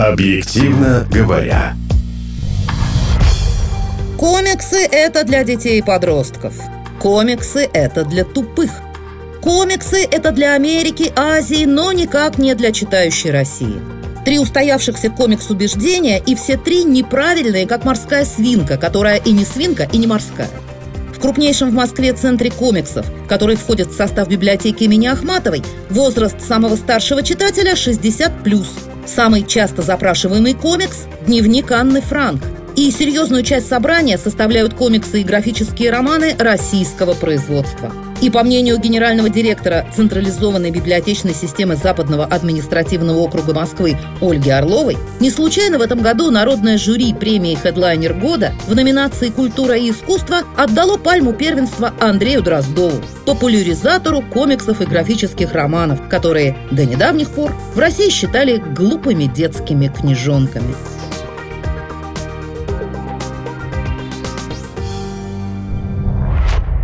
Объективно говоря. Комиксы – это для детей и подростков. Комиксы – это для тупых. Комиксы – это для Америки, Азии, но никак не для читающей России. Три устоявшихся комикс-убеждения и все три неправильные, как морская свинка, которая и не свинка, и не морская. В крупнейшем в Москве центре комиксов, который входит в состав библиотеки имени Ахматовой, возраст самого старшего читателя 60+. Самый часто запрашиваемый комикс – «Дневник Анны Франк», и серьезную часть собрания составляют комиксы и графические романы российского производства. И по мнению генерального директора Централизованной библиотечной системы Западного административного округа Москвы Ольги Орловой, не случайно в этом году народное жюри премии «Хедлайнер года» в номинации «Культура и искусство» отдало пальму первенства Андрею Дроздову, популяризатору комиксов и графических романов, которые до недавних пор в России считали глупыми детскими книжонками.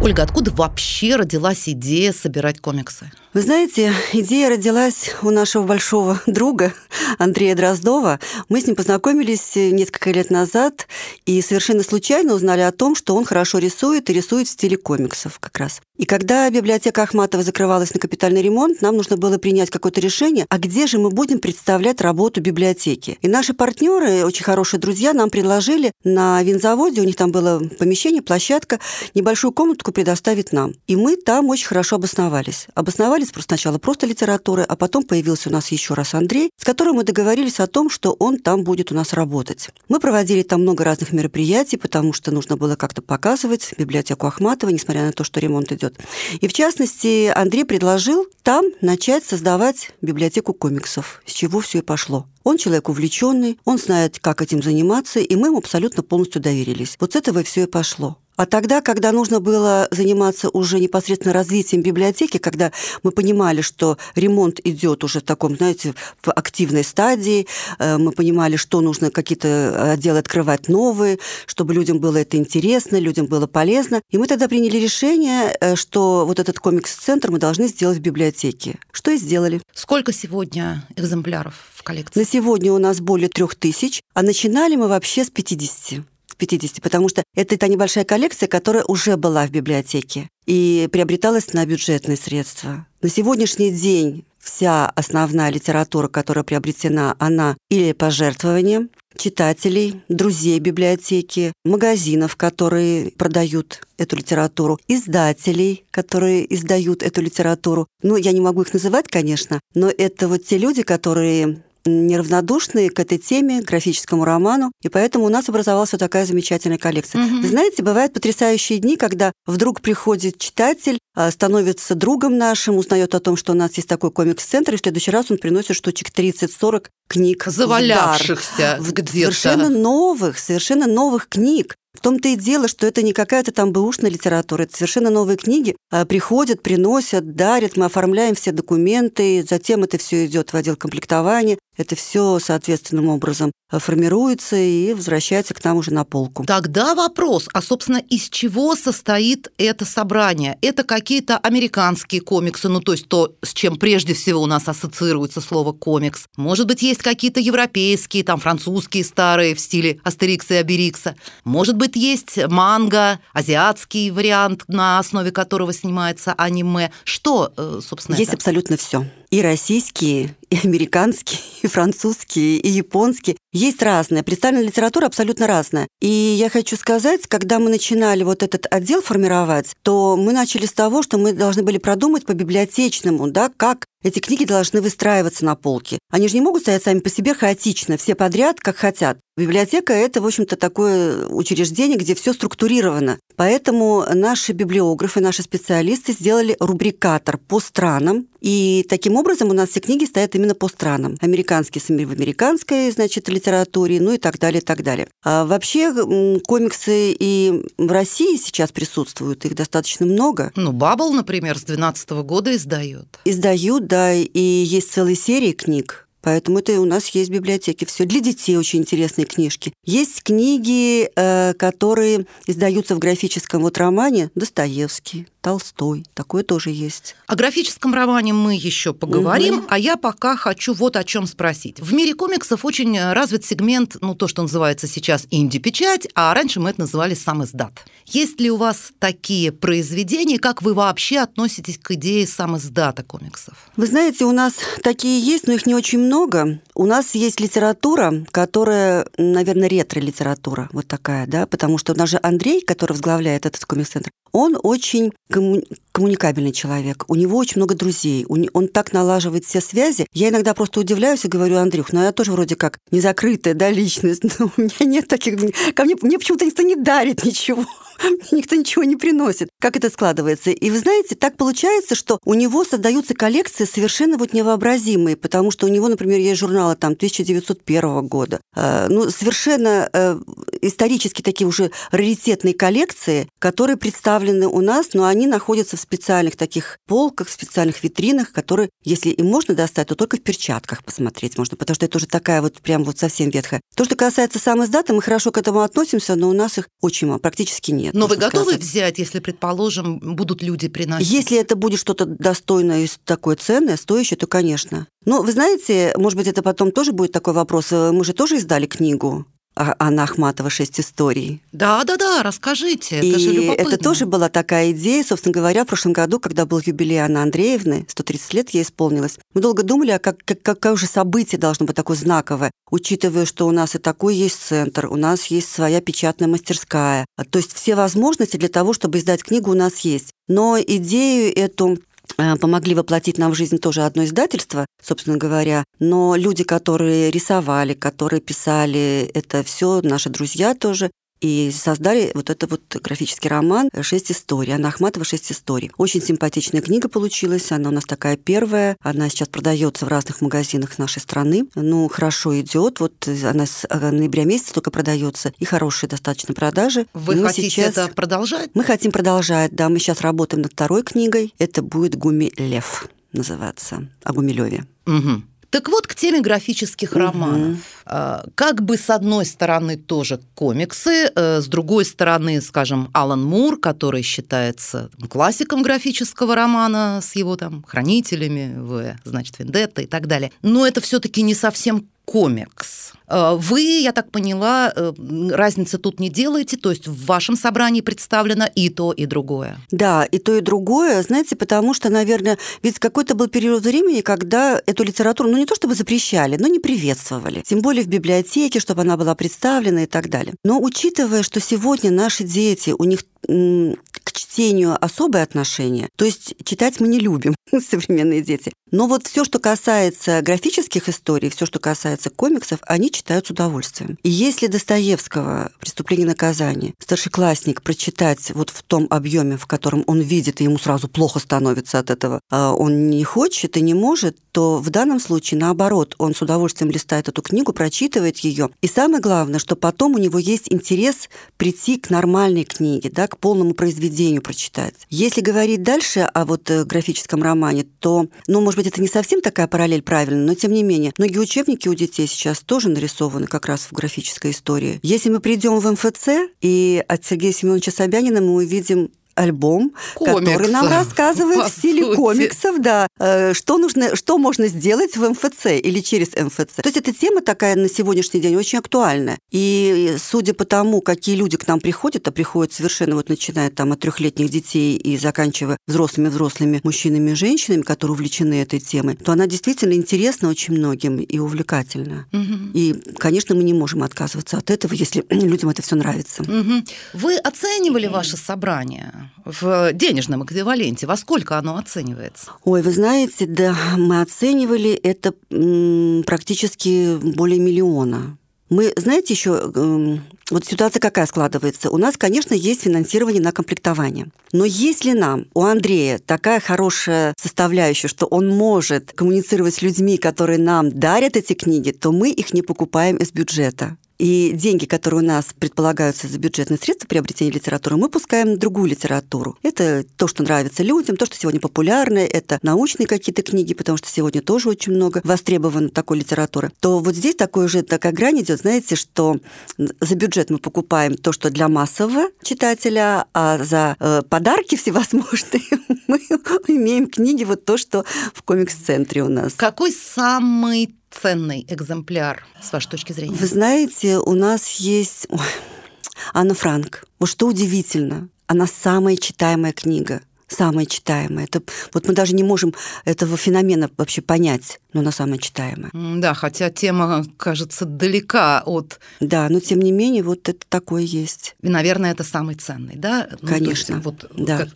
Ольга, откуда вообще родилась идея собирать комиксы? Вы знаете, идея родилась у нашего большого друга Андрея Дроздова. Мы с ним познакомились несколько лет назад и совершенно случайно узнали о том, что он хорошо рисует и рисует в стиле комиксов как раз. И когда библиотека Ахматова закрывалась на капитальный ремонт, нам нужно было принять какое-то решение, а где же мы будем представлять работу библиотеки. И наши партнеры, очень хорошие друзья, нам предложили на винзаводе, у них там было помещение, площадка, небольшую комнатку предоставить нам. И мы там очень хорошо обосновались. Обосновались занимались сначала просто литературой, а потом появился у нас еще раз Андрей, с которым мы договорились о том, что он там будет у нас работать. Мы проводили там много разных мероприятий, потому что нужно было как-то показывать библиотеку Ахматова, несмотря на то, что ремонт идет. И в частности, Андрей предложил там начать создавать библиотеку комиксов, с чего все и пошло. Он человек увлеченный, он знает, как этим заниматься, и мы ему абсолютно полностью доверились. Вот с этого и все и пошло. А тогда, когда нужно было заниматься уже непосредственно развитием библиотеки, когда мы понимали, что ремонт идет уже в таком, знаете, в активной стадии, э, мы понимали, что нужно какие-то отделы открывать новые, чтобы людям было это интересно, людям было полезно. И мы тогда приняли решение, э, что вот этот комикс-центр мы должны сделать в библиотеке. Что и сделали. Сколько сегодня экземпляров в коллекции? На сегодня у нас более трех тысяч, а начинали мы вообще с 50. 50, потому что это та небольшая коллекция, которая уже была в библиотеке и приобреталась на бюджетные средства. На сегодняшний день вся основная литература, которая приобретена, она или пожертвованием читателей, друзей библиотеки, магазинов, которые продают эту литературу, издателей, которые издают эту литературу. Ну, я не могу их называть, конечно, но это вот те люди, которые неравнодушны к этой теме, к графическому роману, и поэтому у нас образовалась вот такая замечательная коллекция. Угу. Вы знаете, бывают потрясающие дни, когда вдруг приходит читатель, а, становится другом нашим, узнает о том, что у нас есть такой комикс-центр, и в следующий раз он приносит штучек 30-40 книг. Завалявшихся где-то. Совершенно новых, совершенно новых книг. В том-то и дело, что это не какая-то там бэушная литература, это совершенно новые книги. А, приходят, приносят, дарят, мы оформляем все документы, затем это все идет в отдел комплектования, это все соответственным образом а, формируется и возвращается к нам уже на полку. Тогда вопрос, а, собственно, из чего состоит это собрание? Это какие-то американские комиксы, ну, то есть то, с чем прежде всего у нас ассоциируется слово комикс. Может быть, есть какие-то европейские, там, французские старые в стиле Астерикса и Аберикса. Может быть, быть, есть манга, азиатский вариант, на основе которого снимается аниме. Что, э, собственно, Есть это? абсолютно все. И российские, и американские, и французские, и японские. Есть разная. Представленная литература абсолютно разная. И я хочу сказать, когда мы начинали вот этот отдел формировать, то мы начали с того, что мы должны были продумать по библиотечному, да, как эти книги должны выстраиваться на полке. Они же не могут стоять сами по себе хаотично, все подряд, как хотят. Библиотека – это, в общем-то, такое учреждение, где все структурировано. Поэтому наши библиографы, наши специалисты сделали рубрикатор по странам, и таким образом у нас все книги стоят именно по странам. Американские в американской, значит, литературе, ну и так далее, и так далее. А вообще комиксы и в России сейчас присутствуют, их достаточно много. Ну, Бабл, например, с 2012 года издает. Издают, да, и есть целые серии книг Поэтому это у нас есть в библиотеке все. Для детей очень интересные книжки. Есть книги, э, которые издаются в графическом вот романе Достоевский, Толстой. Такое тоже есть. О графическом романе мы еще поговорим, угу. а я пока хочу вот о чем спросить. В мире комиксов очень развит сегмент, ну, то, что называется сейчас инди-печать, а раньше мы это называли сам издат. Есть ли у вас такие произведения, как вы вообще относитесь к идее сам издата комиксов? Вы знаете, у нас такие есть, но их не очень много. У нас есть литература, которая, наверное, ретро-литература, вот такая, да, потому что у нас же Андрей, который возглавляет этот комикс-центр, он очень комму- коммуникабельный человек, у него очень много друзей, он так налаживает все связи. Я иногда просто удивляюсь и говорю, Андрюх, ну я тоже вроде как не закрытая, да, личность, но у меня нет таких... Ко мне, мне почему-то никто не дарит ничего. никто ничего не приносит. Как это складывается? И вы знаете, так получается, что у него создаются коллекции совершенно вот невообразимые, потому что у него, например, есть журналы там 1901 года. Э, ну, совершенно э, исторически такие уже раритетные коллекции, которые представлены у нас, но они находятся в специальных таких полках, в специальных витринах, которые, если и можно достать, то только в перчатках посмотреть можно, потому что это уже такая вот прям вот совсем ветхая. То, что касается сам издата, мы хорошо к этому относимся, но у нас их очень мало, практически нет. Но вы готовы сказать. взять, если, предположим, будут люди приносить? Если это будет что-то достойное и такое ценное, стоящее, то, конечно. Но вы знаете, может быть, это потом тоже будет такой вопрос. Мы же тоже издали книгу Анна Ахматова «Шесть историй». Да-да-да, расскажите, это и же любопытно. это тоже была такая идея, собственно говоря, в прошлом году, когда был юбилей Анны Андреевны, 130 лет ей исполнилось, мы долго думали, а как, как, какое же событие должно быть такое знаковое, учитывая, что у нас и такой есть центр, у нас есть своя печатная мастерская. То есть все возможности для того, чтобы издать книгу у нас есть. Но идею эту Э, помогли воплотить нам в жизнь тоже одно издательство, собственно говоря. Но люди, которые рисовали, которые писали, это все наши друзья тоже и создали вот это вот графический роман «Шесть историй». Анна Ахматова «Шесть историй». Очень симпатичная книга получилась. Она у нас такая первая. Она сейчас продается в разных магазинах нашей страны. Ну, хорошо идет. Вот она с э, ноября месяца только продается. И хорошие достаточно продажи. Вы хотите сейчас... это продолжать? Мы хотим продолжать, да. Мы сейчас работаем над второй книгой. Это будет «Гуми Лев» называться. О Гумилеве. Угу. Так вот, к теме графических угу. романов. А, как бы с одной стороны тоже комиксы, э, с другой стороны, скажем, Алан Мур, который считается классиком графического романа с его там хранителями, в, значит, Вендетта и так далее. Но это все-таки не совсем комикс. Э, вы, я так поняла, э, разницы тут не делаете, то есть в вашем собрании представлено и то, и другое. Да, и то, и другое, знаете, потому что, наверное, ведь какой-то был период времени, когда эту литературу, ну не то чтобы запрещали, но не приветствовали. Тем более в библиотеке, чтобы она была представлена и так далее. Но учитывая, что сегодня наши дети, у них чтению особое отношение. То есть читать мы не любим, современные дети. Но вот все, что касается графических историй, все, что касается комиксов, они читают с удовольствием. И если Достоевского «Преступление и наказание» старшеклассник прочитать вот в том объеме, в котором он видит, и ему сразу плохо становится от этого, а он не хочет и не может, то в данном случае наоборот, он с удовольствием листает эту книгу, прочитывает ее. И самое главное, что потом у него есть интерес прийти к нормальной книге, да, к полному произведению прочитать. Если говорить дальше о вот э, графическом романе, то, ну, может быть, это не совсем такая параллель правильная, но тем не менее, многие учебники у детей сейчас тоже нарисованы как раз в графической истории. Если мы придем в МФЦ, и от Сергея Семеновича Собянина мы увидим альбом, Комикс, который нам рассказывает в стиле сути. комиксов, да, э, что нужно, что можно сделать в МФЦ или через МФЦ. То есть эта тема такая на сегодняшний день очень актуальная. И судя по тому, какие люди к нам приходят, а приходят совершенно вот начиная там от трехлетних детей и заканчивая взрослыми взрослыми мужчинами и женщинами, которые увлечены этой темой, то она действительно интересна очень многим и увлекательна. Угу. И, конечно, мы не можем отказываться от этого, если людям это все нравится. Угу. Вы оценивали ваше собрание? В денежном эквиваленте? Во сколько оно оценивается? Ой, вы знаете, да, мы оценивали это практически более миллиона. Мы, знаете, еще эм, вот ситуация какая складывается? У нас, конечно, есть финансирование на комплектование. Но если нам, у Андрея, такая хорошая составляющая, что он может коммуницировать с людьми, которые нам дарят эти книги, то мы их не покупаем из бюджета. И деньги, которые у нас предполагаются за бюджетные средства приобретения литературы, мы пускаем на другую литературу. Это то, что нравится людям, то, что сегодня популярно, это научные какие-то книги, потому что сегодня тоже очень много востребовано такой литературы. То вот здесь такой уже такая грань идет, знаете, что за бюджет мы покупаем то, что для массового читателя, а за э, подарки всевозможные мы имеем книги вот то, что в комикс-центре у нас. Какой самый ценный экземпляр, с вашей точки зрения? Вы знаете, у нас есть Ой, Анна Франк. Вот что удивительно, она самая читаемая книга самая читаемая. Это, вот мы даже не можем этого феномена вообще понять, но она самая читаемая. Да, хотя тема, кажется, далека от... Да, но тем не менее вот это такое есть. И, наверное, это самый ценный, да? Конечно, ну, есть, вот, да. Как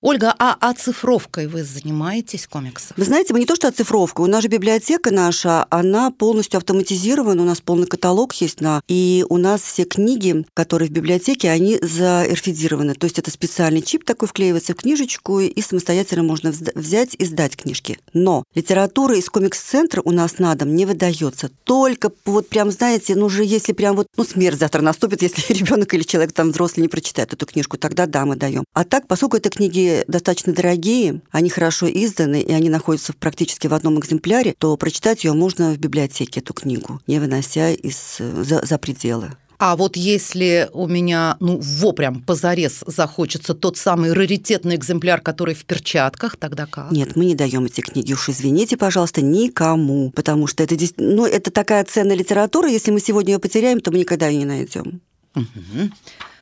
Ольга, а оцифровкой вы занимаетесь комиксов? Вы знаете, мы не то что оцифровка, у нас же библиотека наша, она полностью автоматизирована, у нас полный каталог есть, на, и у нас все книги, которые в библиотеке, они заэрфидированы, то есть это специальный чип такой вклеивается в книжечку, и самостоятельно можно взять и сдать книжки. Но литература из комикс-центра у нас на дом не выдается, только вот прям, знаете, ну же, если прям вот, ну смерть завтра наступит, если ребенок или человек там взрослый не прочитает эту книжку, тогда да, мы даем. А так, поскольку это книги достаточно дорогие, они хорошо изданы, и они находятся практически в одном экземпляре, то прочитать ее можно в библиотеке, эту книгу, не вынося из, за, за пределы. А вот если у меня, ну, во прям позарез захочется тот самый раритетный экземпляр, который в перчатках, тогда как? Нет, мы не даем эти книги. Уж извините, пожалуйста, никому. Потому что это, ну, это такая ценная литература. Если мы сегодня ее потеряем, то мы никогда ее не найдем. Угу.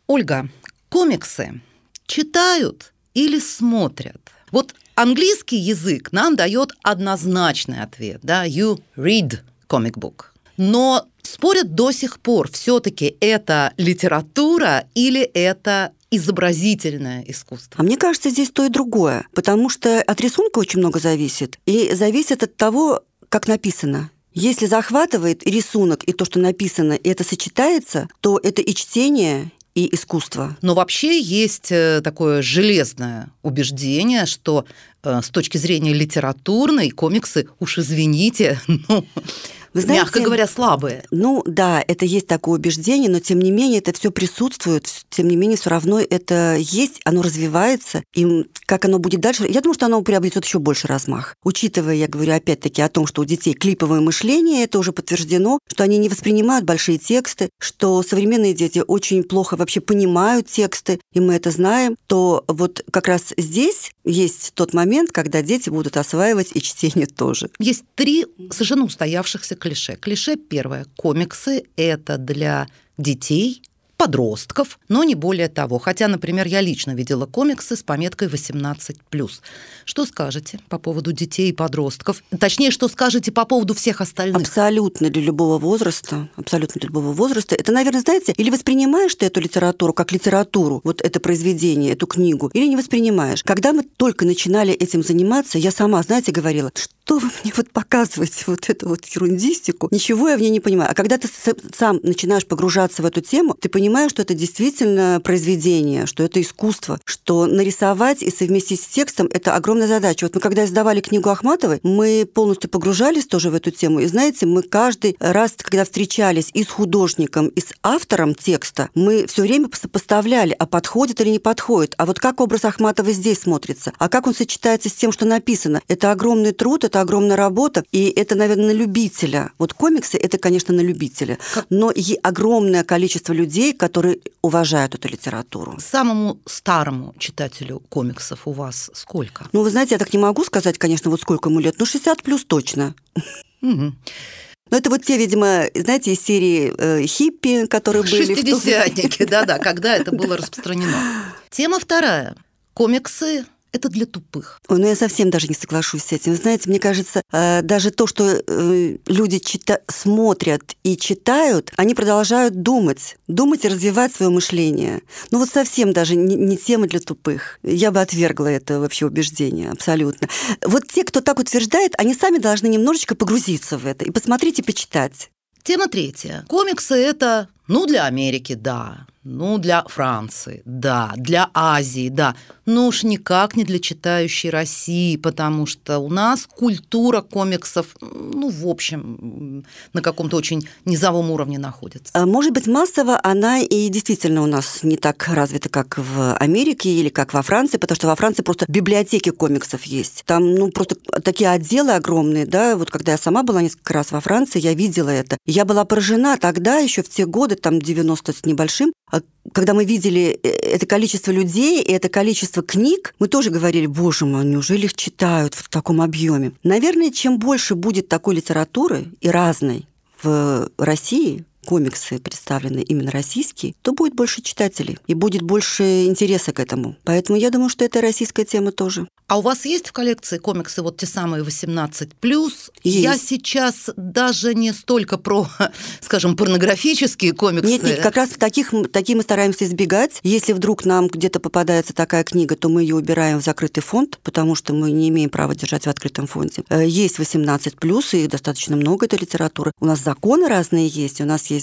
Ольга, комиксы читают или смотрят. Вот английский язык нам дает однозначный ответ, да, you read comic book. Но спорят до сих пор, все-таки это литература или это изобразительное искусство? А мне кажется, здесь то и другое, потому что от рисунка очень много зависит, и зависит от того, как написано. Если захватывает рисунок и то, что написано, и это сочетается, то это и чтение, и искусства. Но вообще есть э, такое железное убеждение, что э, с точки зрения литературной комиксы, уж извините, ну, вы знаете, мягко говоря, слабые. Ну да, это есть такое убеждение, но тем не менее это все присутствует, тем не менее все равно это есть, оно развивается, и как оно будет дальше, я думаю, что оно приобретет еще больше размах. Учитывая, я говорю опять-таки о том, что у детей клиповое мышление, это уже подтверждено, что они не воспринимают большие тексты, что современные дети очень плохо вообще понимают тексты, и мы это знаем, то вот как раз здесь есть тот момент, когда дети будут осваивать и чтение тоже. Есть три совершенно устоявшихся клише. Клише первое. Комиксы – это для детей – подростков, но не более того. Хотя, например, я лично видела комиксы с пометкой 18+. Что скажете по поводу детей и подростков? Точнее, что скажете по поводу всех остальных? Абсолютно для любого возраста. Абсолютно для любого возраста. Это, наверное, знаете, или воспринимаешь ты эту литературу как литературу, вот это произведение, эту книгу, или не воспринимаешь. Когда мы только начинали этим заниматься, я сама, знаете, говорила, что вы мне вот показываете вот эту вот ерундистику, ничего я в ней не понимаю. А когда ты сам начинаешь погружаться в эту тему, ты понимаешь, понимаю, что это действительно произведение, что это искусство, что нарисовать и совместить с текстом – это огромная задача. Вот мы когда издавали книгу Ахматовой, мы полностью погружались тоже в эту тему. И знаете, мы каждый раз, когда встречались и с художником, и с автором текста, мы все время сопоставляли, а подходит или не подходит, а вот как образ Ахматовой здесь смотрится, а как он сочетается с тем, что написано. Это огромный труд, это огромная работа, и это, наверное, на любителя. Вот комиксы – это, конечно, на любителя. Но и огромное количество людей, которые уважают эту литературу. Самому старому читателю комиксов у вас сколько? Ну, вы знаете, я так не могу сказать, конечно, вот сколько ему лет, ну, 60 плюс точно. Угу. Ну, это вот те, видимо, знаете, из серии э, хиппи, которые были... Шестидесятники, да-да, когда это было распространено. Тема вторая. Комиксы это для тупых. Ой, ну я совсем даже не соглашусь с этим. Знаете, мне кажется, э, даже то, что э, люди чита- смотрят и читают, они продолжают думать, думать и развивать свое мышление. Ну вот совсем даже не, не тема для тупых. Я бы отвергла это вообще убеждение, абсолютно. Вот те, кто так утверждает, они сами должны немножечко погрузиться в это и посмотреть и почитать. Тема третья. Комиксы – это, ну, для Америки, да. Ну, для Франции, да, для Азии, да. Но уж никак не для читающей России, потому что у нас культура комиксов, ну, в общем, на каком-то очень низовом уровне находится. А может быть, массово она и действительно у нас не так развита, как в Америке или как во Франции, потому что во Франции просто библиотеки комиксов есть. Там, ну, просто такие отделы огромные, да, вот когда я сама была несколько раз во Франции, я видела это. Я была поражена тогда, еще в те годы, там 90 с небольшим, когда мы видели э, это количество людей и это количество книг, мы тоже говорили, боже мой, неужели их читают в таком объеме? Наверное, чем больше будет такой литературы и разной в России, комиксы представлены именно российские, то будет больше читателей и будет больше интереса к этому. Поэтому я думаю, что это российская тема тоже. А у вас есть в коллекции комиксы вот те самые 18 плюс? Я сейчас даже не столько про, скажем, порнографические комиксы. Нет, нет, как раз таких, такие мы стараемся избегать. Если вдруг нам где-то попадается такая книга, то мы ее убираем в закрытый фонд, потому что мы не имеем права держать в открытом фонде. Э, есть 18 плюс, и достаточно много этой литературы. У нас законы разные есть. У нас есть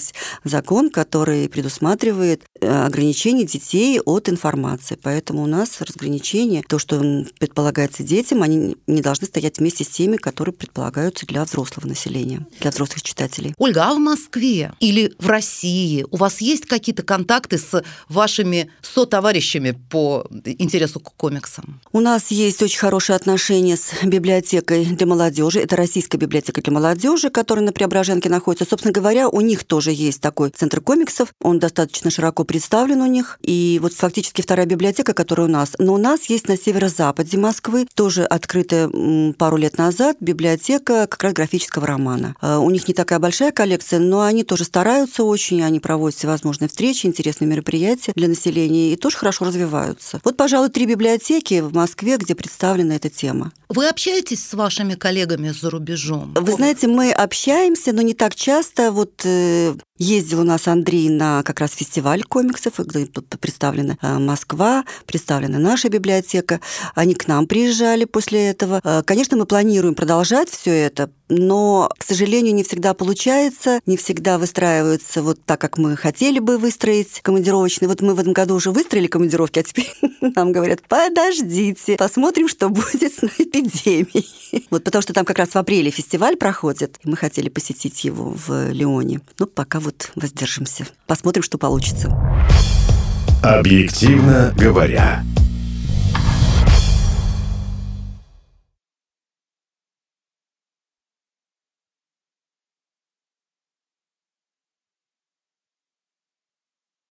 закон, который предусматривает э, ограничение детей от информации. Поэтому у нас разграничение, то, что предполагается детям, они не должны стоять вместе с теми, которые предполагаются для взрослого населения, для взрослых читателей. Ольга, а в Москве или в России у вас есть какие-то контакты с вашими сотоварищами по интересу к комиксам? У нас есть очень хорошие отношения с библиотекой для молодежи. Это российская библиотека для молодежи, которая на Преображенке находится. Собственно говоря, у них тоже есть такой центр комиксов. Он достаточно широко представлен у них. И вот фактически вторая библиотека, которая у нас. Но у нас есть на северо-западе Москвы, тоже открытая пару лет назад, библиотека как раз графического романа. А, у них не такая большая коллекция, но они тоже стараются очень, они проводят всевозможные встречи, интересные мероприятия для населения и тоже хорошо развиваются. Вот, пожалуй, три библиотеки в Москве, где представлена эта тема. Вы общаетесь с вашими коллегами за рубежом? Вы знаете, мы общаемся, но не так часто. Вот э, field. Ездил у нас Андрей на как раз фестиваль комиксов, где представлена э, Москва, представлена наша библиотека. Они к нам приезжали после этого. Э, конечно, мы планируем продолжать все это, но, к сожалению, не всегда получается, не всегда выстраиваются вот так, как мы хотели бы выстроить командировочные. Вот мы в этом году уже выстроили командировки, а теперь нам говорят, подождите, посмотрим, что будет с эпидемией. Вот потому что там как раз в апреле фестиваль проходит, и мы хотели посетить его в Лионе. Ну, пока вот воздержимся. Посмотрим, что получится. Объективно говоря.